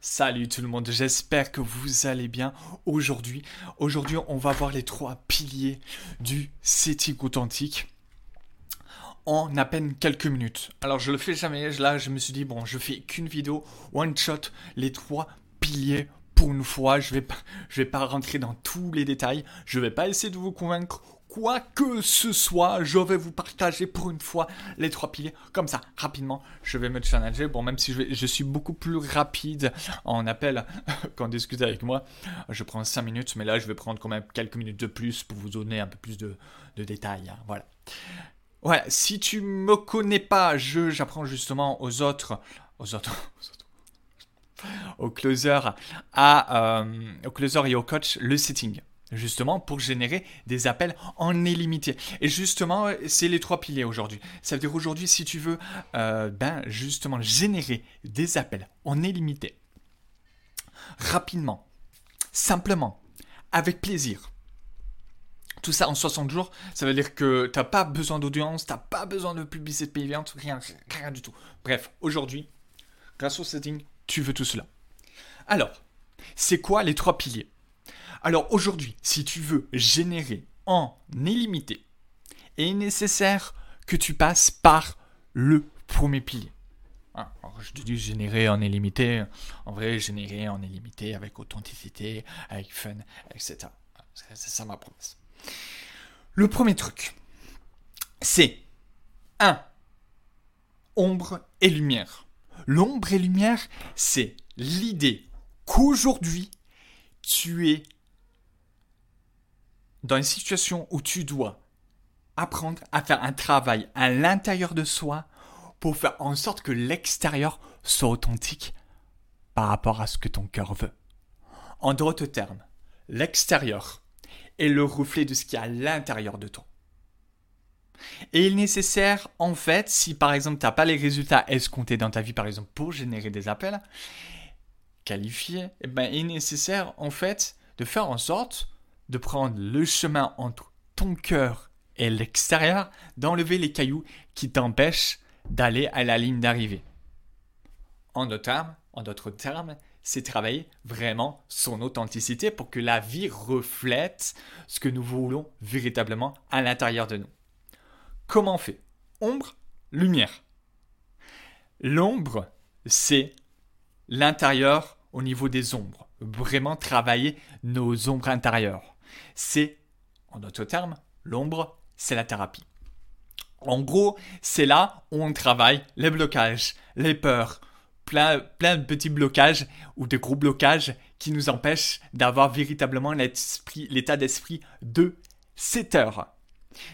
Salut tout le monde, j'espère que vous allez bien aujourd'hui. Aujourd'hui, on va voir les trois piliers du setting authentique en à peine quelques minutes. Alors je le fais jamais, là je me suis dit bon, je fais qu'une vidéo one shot les trois piliers pour une fois, je vais je vais pas rentrer dans tous les détails, je vais pas essayer de vous convaincre quoi que ce soit, je vais vous partager pour une fois les trois piliers. Comme ça, rapidement, je vais me challenger. Bon, même si je, suis beaucoup plus rapide en appel qu'en discute avec moi, je prends 5 minutes, mais là, je vais prendre quand même quelques minutes de plus pour vous donner un peu plus de, détails. Hein. Voilà. Ouais, si tu me connais pas, j'apprends justement aux autres, aux autres, aux, à, euh, aux closers et aux coachs le setting justement pour générer des appels en illimité. Et justement, c'est les trois piliers aujourd'hui. Ça veut dire aujourd'hui, si tu veux, euh, ben justement générer des appels en illimité, rapidement, simplement, avec plaisir. Tout ça en 60 jours, ça veut dire que tu n'as pas besoin d'audience, tu n'as pas besoin de publicité payante, rien, rien du tout. Bref, aujourd'hui, grâce au setting, tu veux tout cela. Alors, c'est quoi les trois piliers? Alors aujourd'hui, si tu veux générer en illimité, il est nécessaire que tu passes par le premier pilier. Hein, je te dis générer en illimité, en vrai générer en illimité avec authenticité, avec fun, etc. C'est ça ma promesse. Le premier truc, c'est 1. Ombre et lumière. L'ombre et lumière, c'est l'idée qu'aujourd'hui, tu es dans une situation où tu dois apprendre à faire un travail à l'intérieur de soi pour faire en sorte que l'extérieur soit authentique par rapport à ce que ton cœur veut. En d'autres termes, l'extérieur est le reflet de ce qui est à l'intérieur de toi. Et il est nécessaire, en fait, si par exemple tu n'as pas les résultats escomptés dans ta vie, par exemple, pour générer des appels qualifiés, eh ben, il est nécessaire, en fait, de faire en sorte de prendre le chemin entre ton cœur et l'extérieur, d'enlever les cailloux qui t'empêchent d'aller à la ligne d'arrivée. En d'autres termes, c'est travailler vraiment son authenticité pour que la vie reflète ce que nous voulons véritablement à l'intérieur de nous. Comment on fait? Ombre, lumière. L'ombre, c'est l'intérieur au niveau des ombres. Vraiment travailler nos ombres intérieures c'est, en d'autres termes, l'ombre, c'est la thérapie. En gros, c'est là où on travaille les blocages, les peurs, plein, de petits blocages ou de gros blocages qui nous empêchent d'avoir véritablement l'état d'esprit de 7 heures.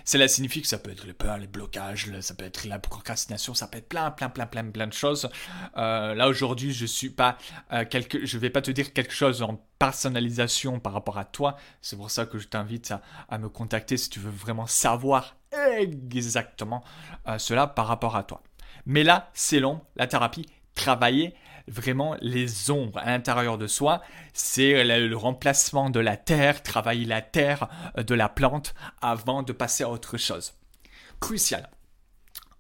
Cela signifie que ça peut être les peurs, les blocages, ça peut être la procrastination, ça peut être plein, plein, plein, plein, plein de choses. Euh, là aujourd'hui, je suis pas euh, quelque, je vais pas te dire quelque chose en personnalisation par rapport à toi. C'est pour ça que je t'invite à, me contacter si tu veux vraiment savoir exactement euh, cela par rapport à toi. Mais là, c'est long, la thérapie, travailler vraiment les ombres à l'intérieur de soi. C'est le remplacement de la terre, travailler la terre euh, de la plante avant de passer à autre chose. Crucial.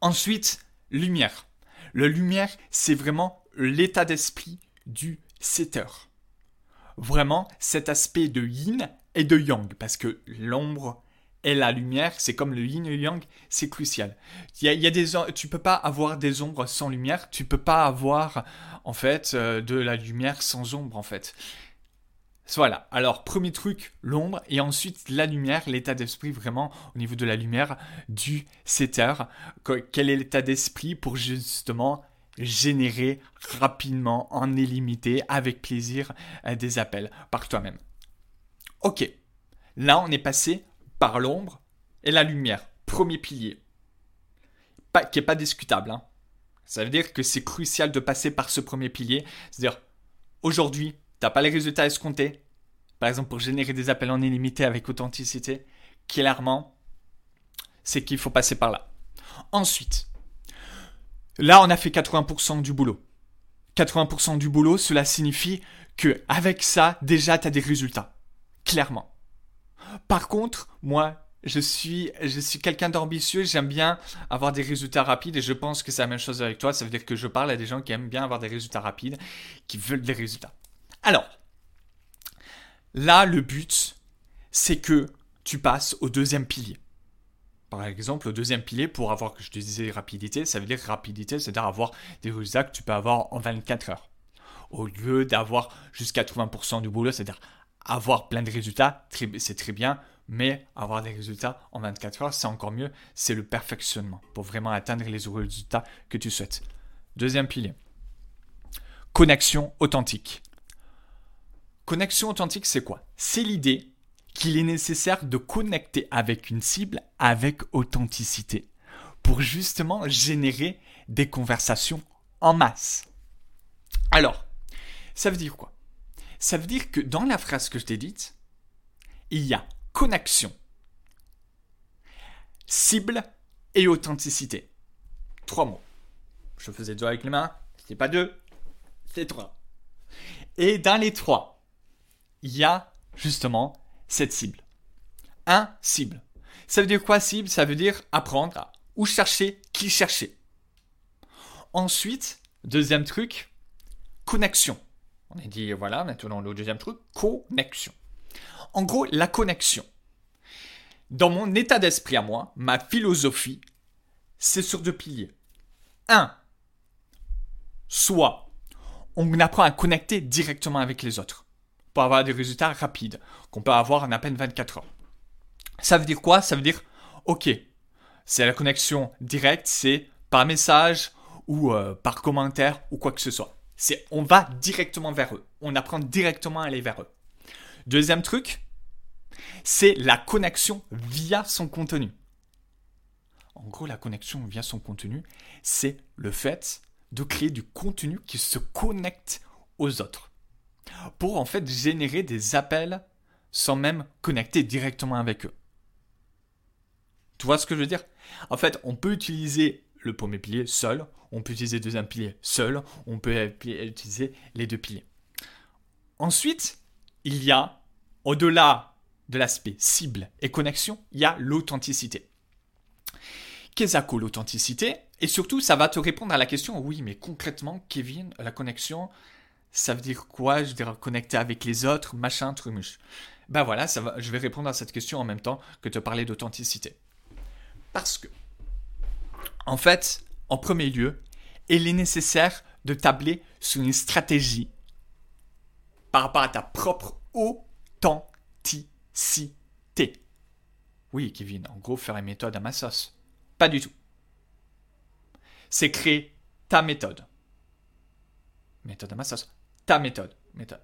Ensuite, lumière. Le lumière, c'est vraiment l'état d'esprit du setter. Vraiment cet aspect de yin et de yang, parce que l'ombre et la lumière, c'est comme le yin et yang, c'est crucial. Il y a, des, tu peux pas avoir des ombres sans lumière, tu peux pas avoir en fait euh, de la lumière sans ombre en fait. Voilà, alors premier truc, l'ombre, et ensuite la lumière, l'état d'esprit vraiment au niveau de la lumière du setter. Quel est l'état d'esprit pour justement générer rapidement, en illimité, avec plaisir, euh, des appels par toi-même? Ok, là on est passé par l'ombre et la lumière. Premier pilier. Pas, qui n'est pas discutable. Hein. Ça veut dire que c'est crucial de passer par ce premier pilier. C'est-à-dire, aujourd'hui, tu n'as pas les résultats escomptés. Par exemple, pour générer des appels en illimité avec authenticité, clairement, c'est qu'il faut passer par là. Ensuite, là, on a fait 80% du boulot. 80% du boulot, cela signifie que avec ça, déjà, tu as des résultats. Clairement. Par contre, moi, je suis, quelqu'un d'ambitieux, j'aime bien avoir des résultats rapides et je pense que c'est la même chose avec toi. Ça veut dire que je parle à des gens qui aiment bien avoir des résultats rapides, qui veulent des résultats. Alors, là, le but, c'est que tu passes au deuxième pilier. Par exemple, au deuxième pilier, pour avoir, que je te disais, rapidité, ça veut dire rapidité, c'est-à-dire avoir des résultats que tu peux avoir en 24 heures. Au lieu d'avoir jusqu'à 80% du boulot, c'est-à-dire avoir plein de résultats, c'est très bien, mais avoir des résultats en 24 heures, c'est encore mieux. C'est le perfectionnement pour vraiment atteindre les résultats que tu souhaites. Deuxième pilier. Connexion authentique. Connexion authentique, c'est quoi? C'est l'idée qu'il est nécessaire de connecter avec une cible avec authenticité pour justement générer des conversations en masse. Alors, ça veut dire quoi? Ça veut dire que dans la phrase que je t'ai dite, il y a connexion, cible et authenticité. Trois mots. Je faisais deux avec les mains, c'était pas deux, c'était trois. Et dans les trois, il y a justement cette cible. Un cible. Ça veut dire quoi cible? Ça veut dire apprendre à où chercher, qui chercher. Ensuite, deuxième truc, connexion. On a dit, voilà, maintenant le deuxième truc, connexion. En gros, la connexion. Dans mon état d'esprit à moi, ma philosophie, c'est sur deux piliers. Un, soit on apprend à connecter directement avec les autres pour avoir des résultats rapides qu'on peut avoir en à peine 24 heures. Ça veut dire quoi? Ça veut dire, ok, c'est la connexion directe, c'est par message ou euh, par commentaire ou quoi que ce soit. On va directement vers eux, on apprend directement à aller vers eux. Deuxième truc, c'est la connexion via son contenu. En gros, la connexion via son contenu, c'est le fait de créer du contenu qui se connecte aux autres. Pour en fait générer des appels sans même connecter directement avec eux. Tu vois ce que je veux dire? En fait, on peut utiliser le premier pilier seul, on peut utiliser le deuxième pilier seul, on peut utiliser les deux piliers. Ensuite, il y a, au-delà de l'aspect cible et connexion, il y a l'authenticité. Qu'est-ce que l'authenticité Et surtout, ça va te répondre à la question, oui, mais concrètement, Kevin, la connexion, ça veut dire quoi? Je vais connecter avec les autres, machin, truc, Ben voilà, ça je vais répondre à cette question en même temps que te parler d'authenticité. Parce que, en fait, en premier lieu, il est nécessaire de tabler sur une stratégie par rapport à ta propre authenticité. Oui, Kevin, en gros, faire une méthode à ma sauce. Pas du tout. C'est créer ta méthode. Méthode à ma sauce. Ta méthode. Méthode.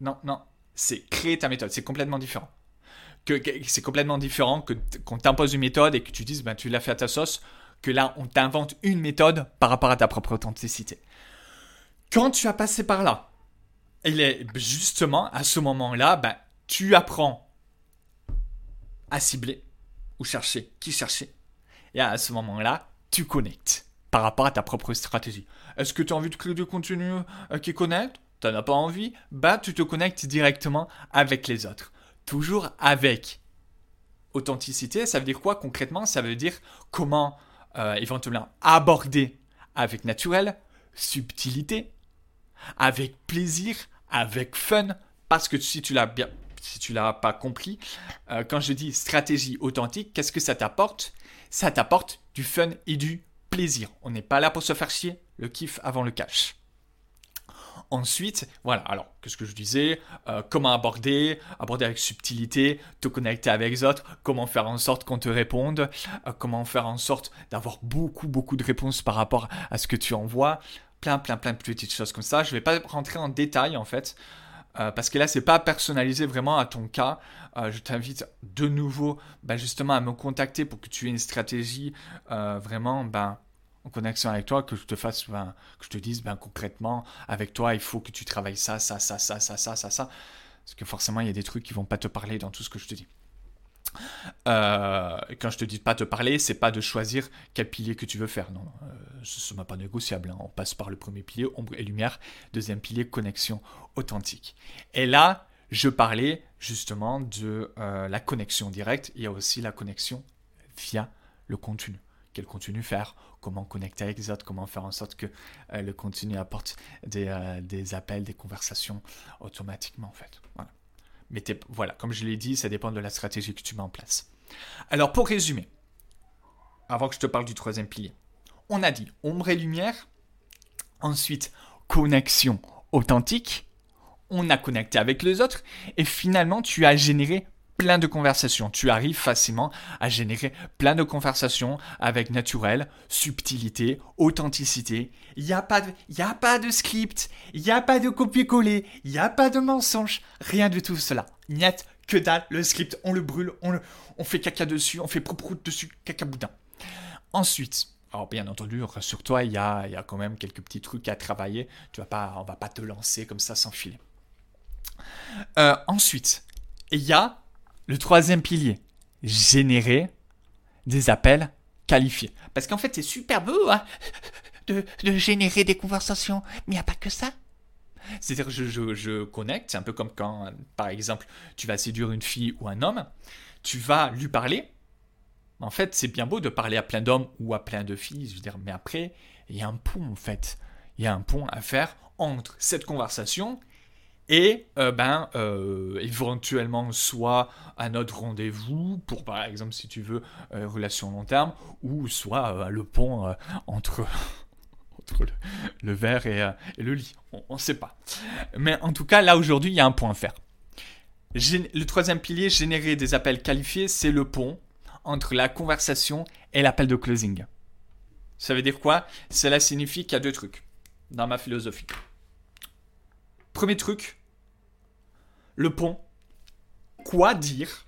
Non, non. C'est créer ta méthode. C'est complètement différent. Que, c'est complètement différent que qu'on t'impose une méthode et que tu dises ben tu l'as fait à ta sauce que là on t'invente une méthode par rapport à ta propre authenticité. Quand tu as passé par là, et justement, à ce moment-là, ben, tu apprends à cibler ou chercher qui chercher. Et à ce moment-là, tu connectes par rapport à ta propre stratégie. Est-ce que tu as envie de créer du contenu euh, qui connecte? Tu n'en as pas envie? Bah, tu te connectes directement avec les autres. Toujours avec authenticité. Ça veut dire quoi concrètement? Ça veut dire comment euh, éventuellement aborder avec naturel, subtilité, avec plaisir, avec fun, parce que si tu l'as bien, si tu l'as pas compris, euh, quand je dis stratégie authentique, qu'est-ce que ça t'apporte? Ça t'apporte du fun et du plaisir. On n'est pas là pour se faire chier, le kiff avant le cash. Ensuite, voilà, alors, qu'est-ce que je disais? Euh, Comment aborder? Aborder avec subtilité, te connecter avec les autres, comment faire en sorte qu'on te réponde, euh, comment faire en sorte d'avoir beaucoup, beaucoup de réponses par rapport à ce que tu envoies, plein, plein, plein de petites choses comme ça. Je ne vais pas rentrer en détail en fait. Euh, parce que là, c'est pas personnalisé vraiment à ton cas. Je t'invite de nouveau, ben, justement, à me contacter pour que tu aies une stratégie vraiment, ben, en connexion avec toi, que je te fasse, ben, que je te dise, ben, concrètement, avec toi, il faut que tu travailles ça, ça, ça, ça, ça, ça, ça, ça. Parce que forcément, il y a des trucs qui vont pas te parler dans tout ce que je te dis. Euh, quand je te dis pas te parler, c'est pas de choisir quel pilier que tu veux faire. Non, euh, ce n'est pas négociable. Hein. On passe par le premier pilier, ombre et lumière. Deuxième pilier, connexion authentique. Et là, je parlais justement de euh, la connexion directe, il y a aussi la connexion via le contenu. Quel contenu faire, comment connecter avec les autres, comment faire en sorte que euh, le contenu apporte des, euh, des, appels, des conversations automatiquement en fait. Voilà. Mais voilà, comme je l'ai dit, ça dépend de la stratégie que tu mets en place. Alors pour résumer, avant que je te parle du troisième pilier, on a dit ombre et lumière, ensuite connexion authentique, on a connecté avec les autres et finalement tu as généré plein de conversations. Tu arrives facilement à générer plein de conversations avec naturel, subtilité, authenticité. Il n'y a, pas de, a pas de script, il n'y a pas de copier-coller, il n'y a pas de mensonge, rien de tout cela. Niet, que dalle, le script, on le brûle, on, le, on fait caca dessus, on fait prout dessus, caca boudin. Ensuite, alors bien entendu, sur toi il y a, y a quand même quelques petits trucs à travailler. Tu vas pas, on va pas te lancer comme ça sans filer. Euh, ensuite, il y a le troisième pilier, générer des appels qualifiés. Parce qu'en fait, c'est super beau hein, de, générer des conversations, mais il n'y a pas que ça. C'est-à-dire que je, je, connecte, c'est un peu comme quand, par exemple, tu vas séduire une fille ou un homme, tu vas lui parler. En fait, c'est bien beau de parler à plein d'hommes ou à plein de filles, je veux dire, mais après, il y a un pont en fait. Il y a un pont à faire entre cette conversation et euh, ben euh, éventuellement soit un autre rendez-vous pour par exemple si tu veux euh, relation long terme ou soit le pont entre entre le, verre et, le lit. On ne sait pas. Mais en tout cas là aujourd'hui il y a un point à faire. Le troisième pilier générer des appels qualifiés c'est le pont entre la conversation et l'appel de closing. Ça veut dire quoi? Cela signifie qu'il y a deux trucs dans ma philosophie. Premier truc le pont. Quoi dire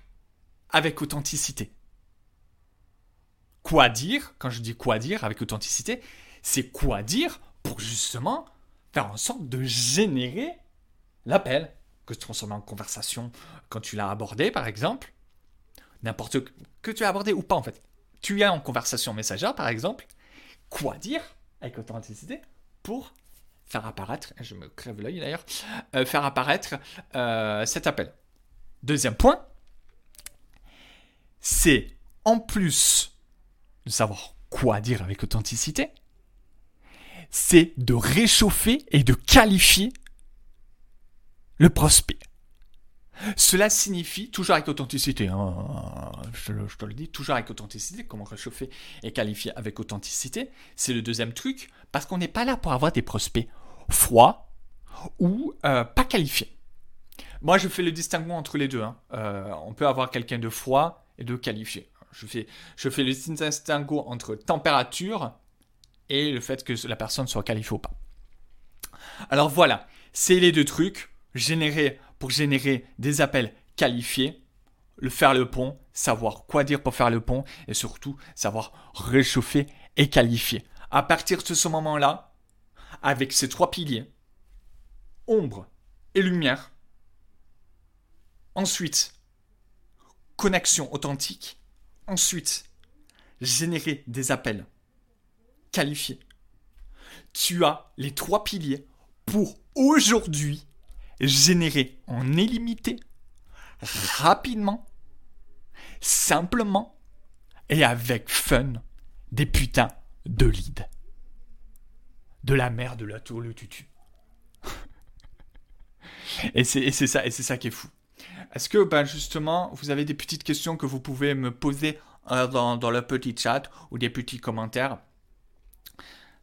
avec authenticité? Quoi dire, quand je dis quoi dire avec authenticité, c'est quoi dire pour justement faire en sorte de générer l'appel, que tu transformes en conversation quand tu l'as abordé par exemple, n'importe que tu as abordé ou pas en fait. Tu es en conversation messagère par exemple, quoi dire avec authenticité pour faire apparaître, je me crève l'œil d'ailleurs, euh, faire apparaître euh, cet appel. Deuxième point, c'est en plus de savoir quoi dire avec authenticité, c'est de réchauffer et de qualifier le prospect. Cela signifie, toujours avec authenticité, hein, je, te le dis, toujours avec authenticité, comment réchauffer et qualifier avec authenticité, c'est le deuxième truc, parce qu'on n'est pas là pour avoir des prospects froids ou euh, pas qualifiés. Moi, je fais le distinguo entre les deux. Hein. Euh, on peut avoir quelqu'un de froid et de qualifié. Je fais, le distinguo entre température et le fait que la personne soit qualifiée ou pas. Alors voilà, c'est les deux trucs. Générer, pour générer des appels qualifiés, le faire le pont, savoir quoi dire pour faire le pont et surtout savoir réchauffer et qualifier. À partir de ce moment-là, avec ces trois piliers, ombre et lumière, ensuite connexion authentique, ensuite générer des appels qualifiés. Tu as les trois piliers pour aujourd'hui générer en illimité, rapidement, simplement et avec fun des putains de leads. De la merde, de la tour, le tutu. et c'est ça, et c'est ça qui est fou. Est-ce que, ben justement, vous avez des petites questions que vous pouvez me poser euh, dans le petit chat ou des petits commentaires?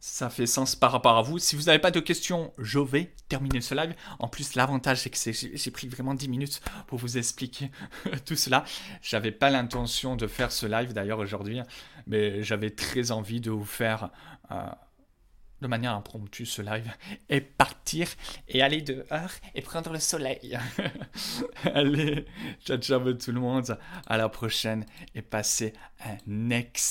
Ça fait sens par rapport à vous. Si vous n'avez pas de questions, je vais terminer ce live. En plus, l'avantage, c'est que j'ai pris vraiment 10 minutes pour vous expliquer tout cela. J'avais pas l'intention de faire ce live d'ailleurs aujourd'hui, mais j'avais très envie de vous faire euh, de manière impromptue ce live et partir et aller dehors et prendre le soleil. Allez, ciao ciao tout le monde, à la prochaine et passez un excellent